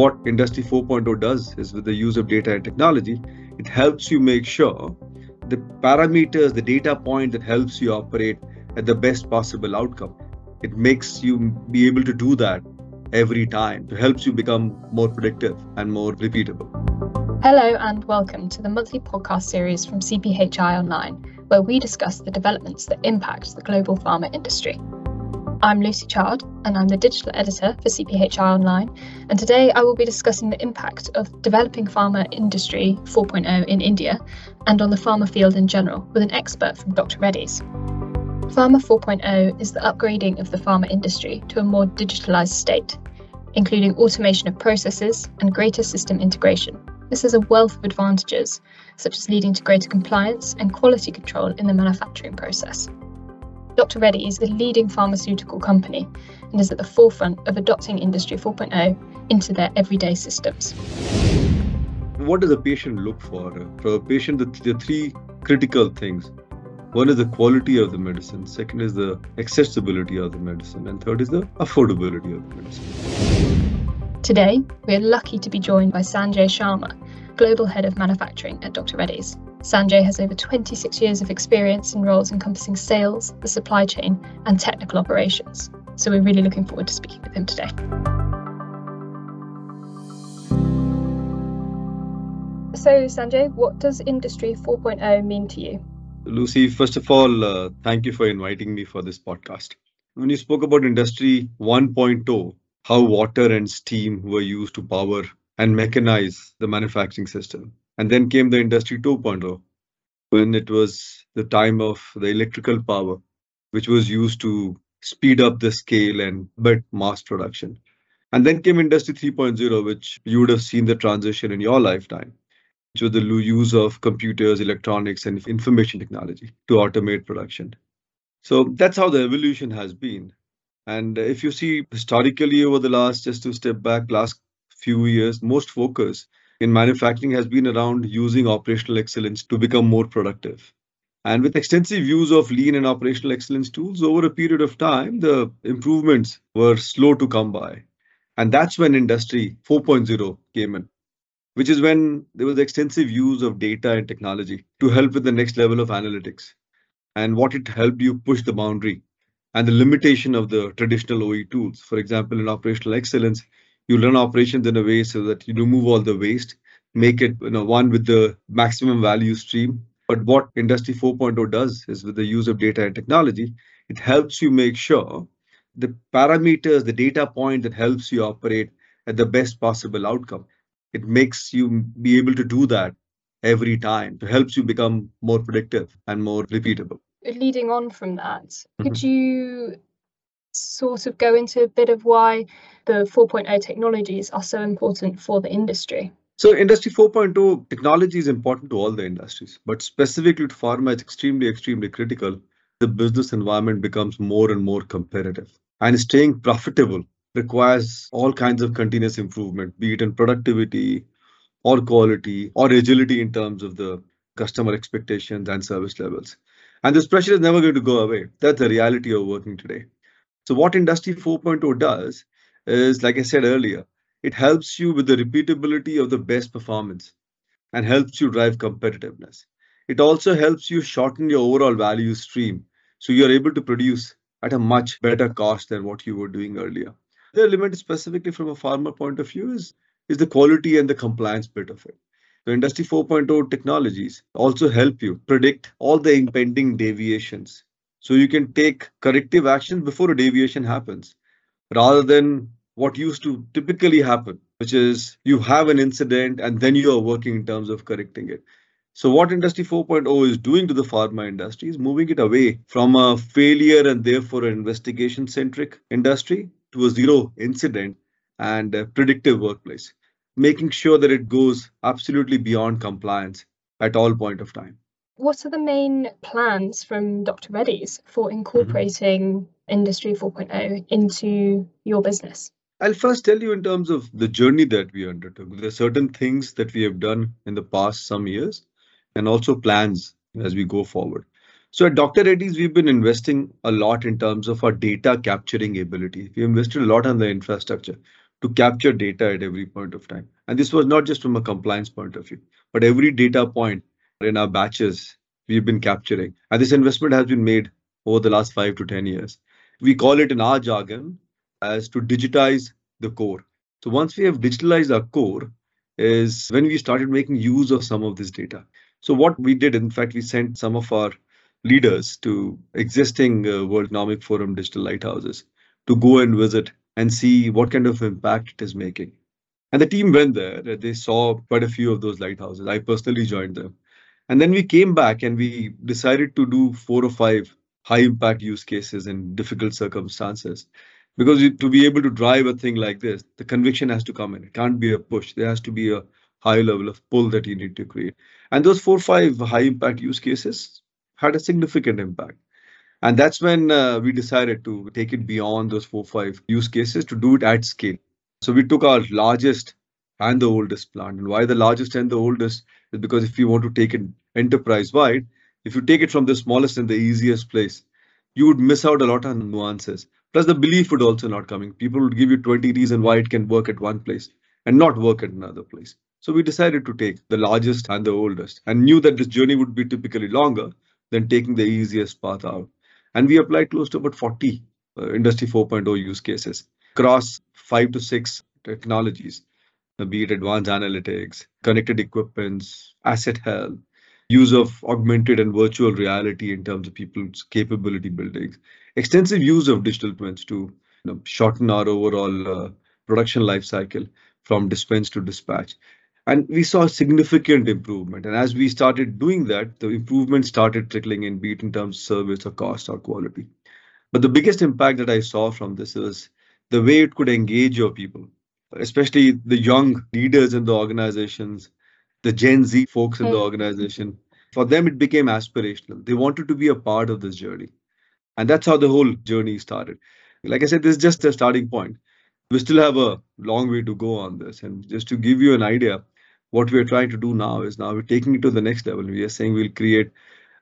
what Industry 4.0 does is with the use of data and technology, it helps you make sure the parameters, the data point that helps you operate at the best possible outcome. It makes you be able to do that every time. It helps you become more predictive and more repeatable. Hello, and welcome to the monthly podcast series from CPHI Online, where we discuss the developments that impact the global pharma industry. I'm Lucy Chard, and I'm the digital editor for CPHI Online. And today I will be discussing the impact of developing pharma industry 4.0 in India and on the pharma field in general with an expert from Dr. Reddy's. Pharma 4.0 is the upgrading of the pharma industry to a more digitalised state, including automation of processes and greater system integration. This has a wealth of advantages, such as leading to greater compliance and quality control in the manufacturing process. Dr. Reddy is a leading pharmaceutical company and is at the forefront of adopting Industry 4.0 into their everyday systems. What does a patient look for? For a patient, the, the three critical things. One is the quality of the medicine, second is the accessibility of the medicine, and third is the affordability of the medicine. Today, we are lucky to be joined by Sanjay Sharma, Global Head of Manufacturing at Dr. Reddy's. Sanjay has over 26 years of experience in roles encompassing sales, the supply chain, and technical operations. So we're really looking forward to speaking with him today. So, Sanjay, what does Industry 4.0 mean to you? Lucy, first of all, uh, thank you for inviting me for this podcast. When you spoke about Industry 1.0, how water and steam were used to power and mechanize the manufacturing system, and then came the Industry 2.0, when it was the time of the electrical power, which was used to speed up the scale and but mass production. And then came Industry 3.0, which you would have seen the transition in your lifetime, which was the use of computers, electronics, and information technology to automate production. So that's how the evolution has been. And if you see historically over the last, just to step back, last few years, most focus in manufacturing has been around using operational excellence to become more productive. And with extensive use of lean and operational excellence tools over a period of time, the improvements were slow to come by. And that's when Industry 4.0 came in, which is when there was extensive use of data and technology to help with the next level of analytics and what it helped you push the boundary and the limitation of the traditional OE tools. For example, in operational excellence, you run operations in a way so that you remove all the waste, make it you know, one with the maximum value stream. But what Industry 4.0 does is with the use of data and technology, it helps you make sure the parameters, the data point that helps you operate at the best possible outcome. It makes you be able to do that every time. It helps you become more predictive and more repeatable. Leading on from that, mm-hmm. could you sort of go into a bit of why the 4.0 technologies are so important for the industry? So, Industry 4.0 technology is important to all the industries, but specifically to pharma, it's extremely, extremely critical. The business environment becomes more and more competitive, and staying profitable requires all kinds of continuous improvement, be it in productivity or quality or agility in terms of the customer expectations and service levels. And this pressure is never going to go away. That's the reality of working today. So, what Industry 4.0 does is, like I said earlier, it helps you with the repeatability of the best performance and helps you drive competitiveness. It also helps you shorten your overall value stream. So you're able to produce at a much better cost than what you were doing earlier. The element specifically from a pharma point of view is, is the quality and the compliance bit of it. The Industry 4.0 technologies also help you predict all the impending deviations. So you can take corrective action before a deviation happens rather than what used to typically happen, which is you have an incident and then you are working in terms of correcting it. So what Industry 4.0 is doing to the pharma industry is moving it away from a failure and therefore an investigation centric industry to a zero incident and predictive workplace, making sure that it goes absolutely beyond compliance at all point of time. What are the main plans from Dr. Reddy's for mm-hmm. incorporating mm-hmm. Industry 4.0 into your business? I'll first tell you in terms of the journey that we undertook. There are certain things that we have done in the past some years and also plans as we go forward. So at Dr. Reddy's, we've been investing a lot in terms of our data capturing ability. We invested a lot on the infrastructure. to capture data at every point of time. And this was not just from a compliance point of view, but every data point in our batches we've been capturing. And this investment has been made over the last five to 10 years. We call it in our jargon as to digitize the core. So once we have digitalized our core, is when we started making use of some of this data. So what we did, in fact, we sent some of our leaders to existing uh, World Economic Forum digital lighthouses to go and visit and see what kind of impact it is making. And the team went there. They saw quite a few of those lighthouses. I personally joined them. And then we came back and we decided to do four or five high impact use cases in difficult circumstances. Because to be able to drive a thing like this, the conviction has to come in. It can't be a push. There has to be a high level of pull that you need to create. And those four or five high impact use cases had a significant impact. And that's when uh, we decided to take it beyond those four or five use cases to do it at scale. So we took our largest and the oldest plant. And why the largest and the oldest is because if you want to take it enterprise wide, if you take it from the smallest and the easiest place, you would miss out a lot on nuances. Plus, the belief would also not coming. People would give you 20 reasons why it can work at one place and not work at another place. So we decided to take the largest and the oldest and knew that this journey would be typically longer than taking the easiest path out. And we applied close to about 40 uh, Industry 4.0 use cases across five to six technologies, be it advanced analytics, connected equipments, asset health, use of augmented and virtual reality in terms of people's capability building, extensive use of digital twins to you know, shorten our overall uh, production life cycle from dispense to dispatch. And we saw significant improvement. And as we started doing that, the improvement started trickling in, be it in terms of service or cost or quality. But the biggest impact that I saw from this is the way it could engage your people, especially the young leaders in the organizations, the Gen Z folks in the hmm. organization. For them, it became aspirational. They wanted to be a part of this journey. And that's how the whole journey started. Like I said, this is just a starting point. We still have a long way to go on this. And just to give you an idea, what we're trying to do now is now we're taking it to the next level. We are saying we'll create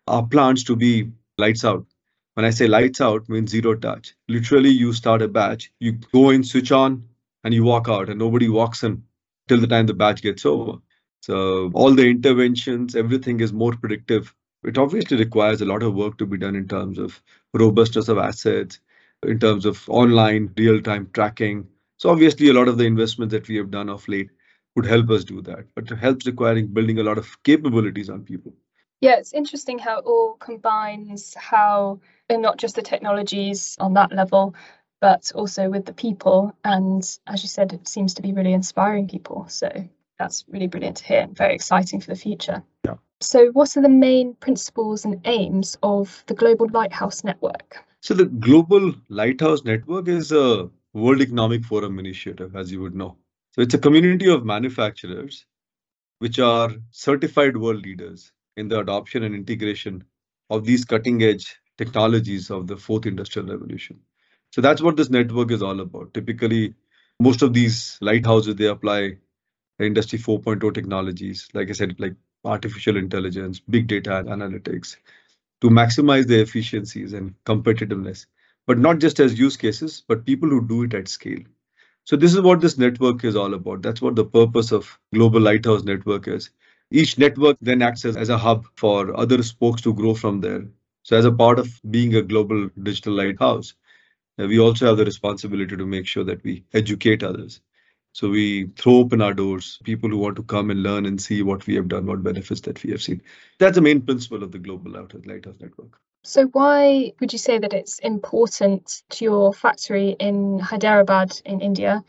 our plants to be lights out. When I say lights out, means zero touch. Literally, you start a batch, you go in, switch on, and you walk out, and nobody walks in till the time the batch gets over. So all the interventions, everything is more predictive. It obviously requires a lot of work to be done in terms of robustness of assets, in terms of online real-time tracking. So obviously a lot of the investments that we have done of late would help us do that, but it helps requiring building a lot of capabilities on people. Yeah, it's interesting how it all combines how and not just the technologies on that level, but also with the people. And as you said, it seems to be really inspiring people. So that's really brilliant to hear and very exciting for the future. Yeah. So, what are the main principles and aims of the Global Lighthouse Network? So, the Global Lighthouse Network is a World Economic Forum initiative, as you would know. So, it's a community of manufacturers which are certified world leaders in the adoption and integration of these cutting edge technologies of the fourth industrial revolution. So, that's what this network is all about. Typically, most of these lighthouses they apply industry 4.0 technologies like i said like artificial intelligence big data and analytics to maximize their efficiencies and competitiveness. But not just as use cases but people who do it at scale. So this is what this network is all about. That's what the purpose of global lighthouse network is. Each network then acts as, as a hub for other spokes to grow from there. So as a part of being a global digital lighthouse we also have the responsibility to make sure that we educate others so we throw open our doors, people who want to come and learn and see what we have done, what benefits that we have seen. That's the main principle of the Global Lighthouse Network. So why would you say that it's important to your factory in Hyderabad in India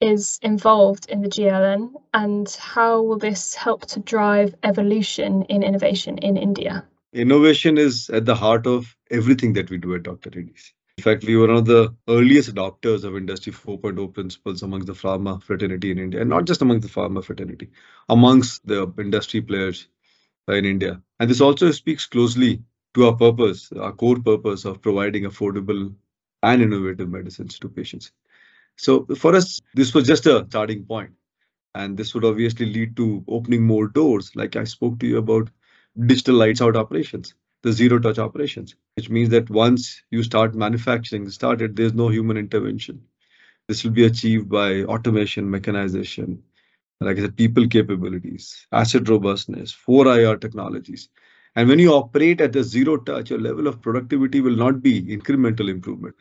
is involved in the GLN and how will this help to drive evolution in innovation in India? Innovation is at the heart of everything that we do at Dr. Reddy's. In fact, we were one of the earliest adopters of Industry 4.0 principles amongst the pharma fraternity in India, and not just among the pharma fraternity, amongst the industry players uh, in India. And this also speaks closely to our purpose, our core purpose of providing affordable and innovative medicines to patients. So for us, this was just a starting point, and this would obviously lead to opening more doors, like I spoke to you about digital lights out operations the zero touch operations, which means that once you start manufacturing started, there's no human intervention. This will be achieved by automation, mechanization, like I said, people capabilities, asset robustness, 4IR technologies. And when you operate at a zero touch, your level of productivity will not be incremental improvement.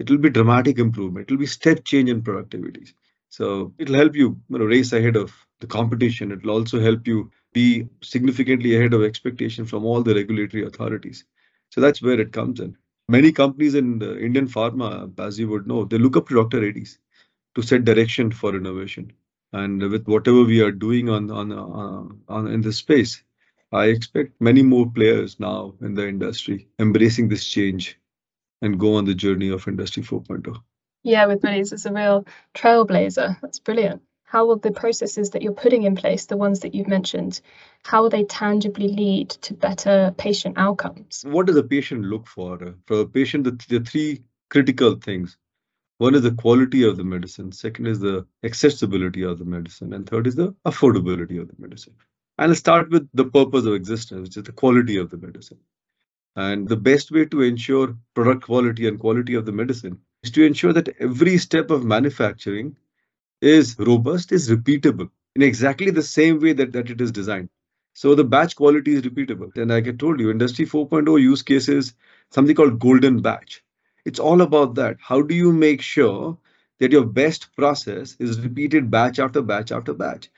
It will be dramatic improvement. It will be step change in productivity. So it'll help you, you know, race ahead of the competition. It'll also help you be significantly ahead of expectation from all the regulatory authorities. So that's where it comes in. Many companies in the Indian pharma, as you would know, they look up to Dr. Reddy's to set direction for innovation. And with whatever we are doing on on, uh, on in this space, I expect many more players now in the industry embracing this change and go on the journey of Industry 4.0. Yeah, with Reddy's, it's a real trailblazer. That's brilliant. How will the processes that you're putting in place, the ones that you've mentioned, how will they tangibly lead to better patient outcomes? What does a patient look for? For a patient, the, the three critical things. One is the quality of the medicine, second is the accessibility of the medicine, and third is the affordability of the medicine. And I'll start with the purpose of existence, which is the quality of the medicine. And the best way to ensure product quality and quality of the medicine is to ensure that every step of manufacturing is robust, is repeatable in exactly the same way that, that it is designed. So the batch quality is repeatable. And like I told you, Industry 4.0 use cases something called golden batch. It's all about that. How do you make sure that your best process is repeated batch after batch after batch?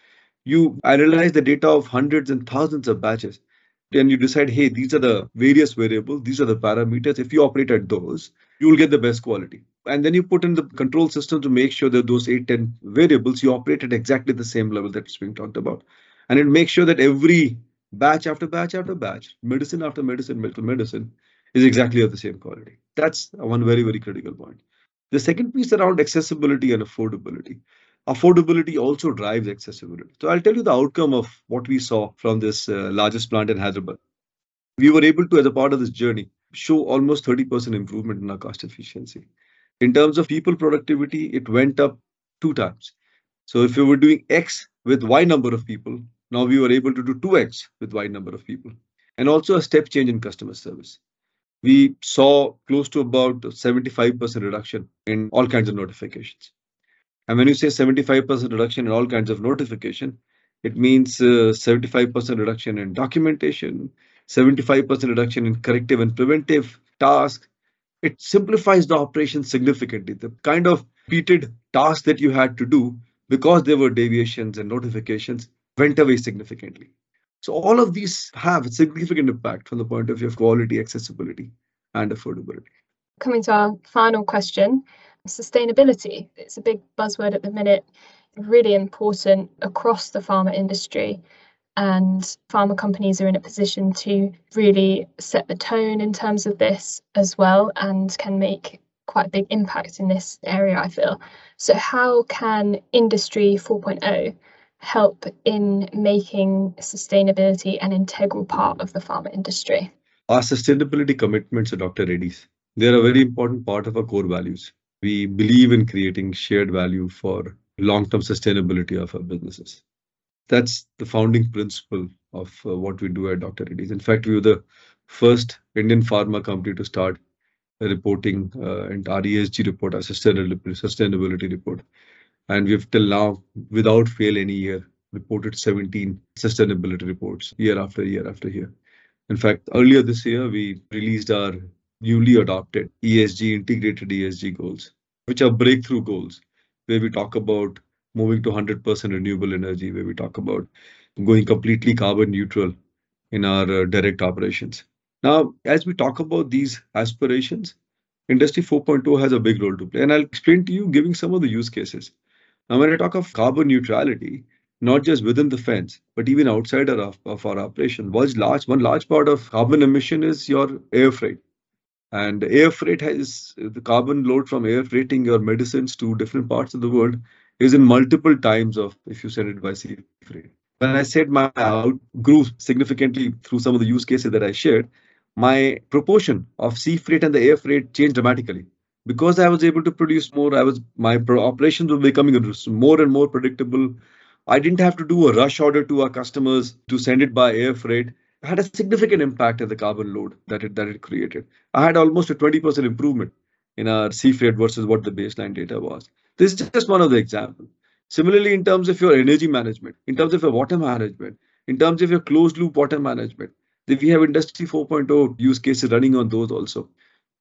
You analyze the data of hundreds and thousands of batches then you decide, hey, these are the various variables, these are the parameters. If you operate at those, you will get the best quality. And then you put in the control system to make sure that those 8, 10 variables, you operate at exactly the same level that's being talked about. And it makes sure that every batch after batch after batch, medicine after medicine after medicine, is exactly of the same quality. That's one very, very critical point. The second piece around accessibility and affordability affordability also drives accessibility. So I'll tell you the outcome of what we saw from this uh, largest plant in Hyderabad. We were able to, as a part of this journey, show almost 30% improvement in our cost efficiency. In terms of people productivity, it went up two times. So if we were doing X with Y number of people, now we were able to do 2X with Y number of people. And also a step change in customer service. We saw close to about 75% reduction in all kinds of notifications. And when you say 75% reduction in all kinds of notification, it means 75% uh, reduction in documentation, 75% reduction in corrective and preventive tasks. It simplifies the operation significantly. The kind of repeated tasks that you had to do because there were deviations and notifications went away significantly. So all of these have a significant impact from the point of view of quality, accessibility, and affordability. Coming to our final question, Sustainability, it's a big buzzword at the minute, really important across the pharma industry. And pharma companies are in a position to really set the tone in terms of this as well and can make quite a big impact in this area, I feel. So, how can Industry 4.0 help in making sustainability an integral part of the pharma industry? Our sustainability commitments at Dr. Reddy's, they're a very important part of our core values we believe in creating shared value for long-term sustainability of our businesses. That's the founding principle of uh, what we do at Dr. Reddy's. In fact, we were the first Indian pharma company to start reporting uh, and ESG report, our sustainability, sustainability report. And we've till now, without fail any year, reported 17 sustainability reports year after year after year. In fact, earlier this year, we released our newly adopted ESG, integrated ESG goals, which are breakthrough goals, where we talk about moving to 100% renewable energy, where we talk about going completely carbon neutral in our uh, direct operations. Now, as we talk about these aspirations, Industry 4.0 has a big role to play. And I'll explain to you giving some of the use cases. Now, when I talk of carbon neutrality, not just within the fence, but even outside of, of our operation, one large, one large part of carbon emission is your air freight. And air freight has the carbon load from air freighting your medicines to different parts of the world is in multiple times of if you send it by sea freight. When I said my out grew significantly through some of the use cases that I shared, my proportion of sea freight and the air freight changed dramatically because I was able to produce more. I was my operations were becoming more and more predictable. I didn't have to do a rush order to our customers to send it by air freight It had a significant impact in the carbon load that it that it created. I had almost a 20% improvement in our sea freight versus what the baseline data was. This is just one of the examples. Similarly, in terms of your energy management, in terms of your water management, in terms of your closed loop water management, we have Industry 4.0 use cases running on those also.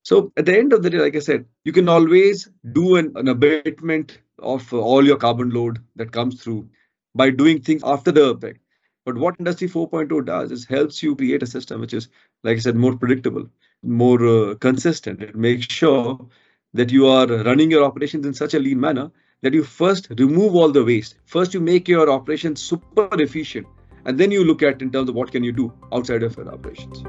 So at the end of the day, like I said, you can always do an, an abatement of all your carbon load that comes through by doing things after the effect. But what Industry 4.0 does is helps you create a system which is, like I said, more predictable, more uh, consistent. It makes sure that you are running your operations in such a lean manner that you first remove all the waste. First, you make your operations super efficient, and then you look at in terms of what can you do outside of your operations.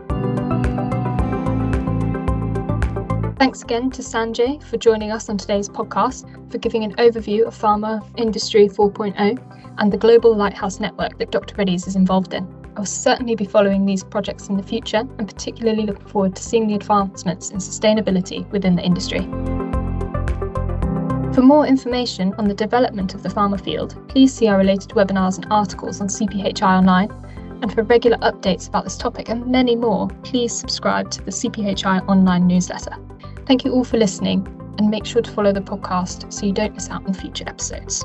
Thanks again to Sanjay for joining us on today's podcast, for giving an overview of Pharma Industry 4.0 and the global lighthouse network that Dr. Reddy's is involved in. I'll certainly be following these projects in the future and particularly looking forward to seeing the advancements in sustainability within the industry. For more information on the development of the pharma field, please see our related webinars and articles on CPHI Online. And for regular updates about this topic and many more, please subscribe to the CPHI Online newsletter. Thank you all for listening, and make sure to follow the podcast so you don't miss out on future episodes.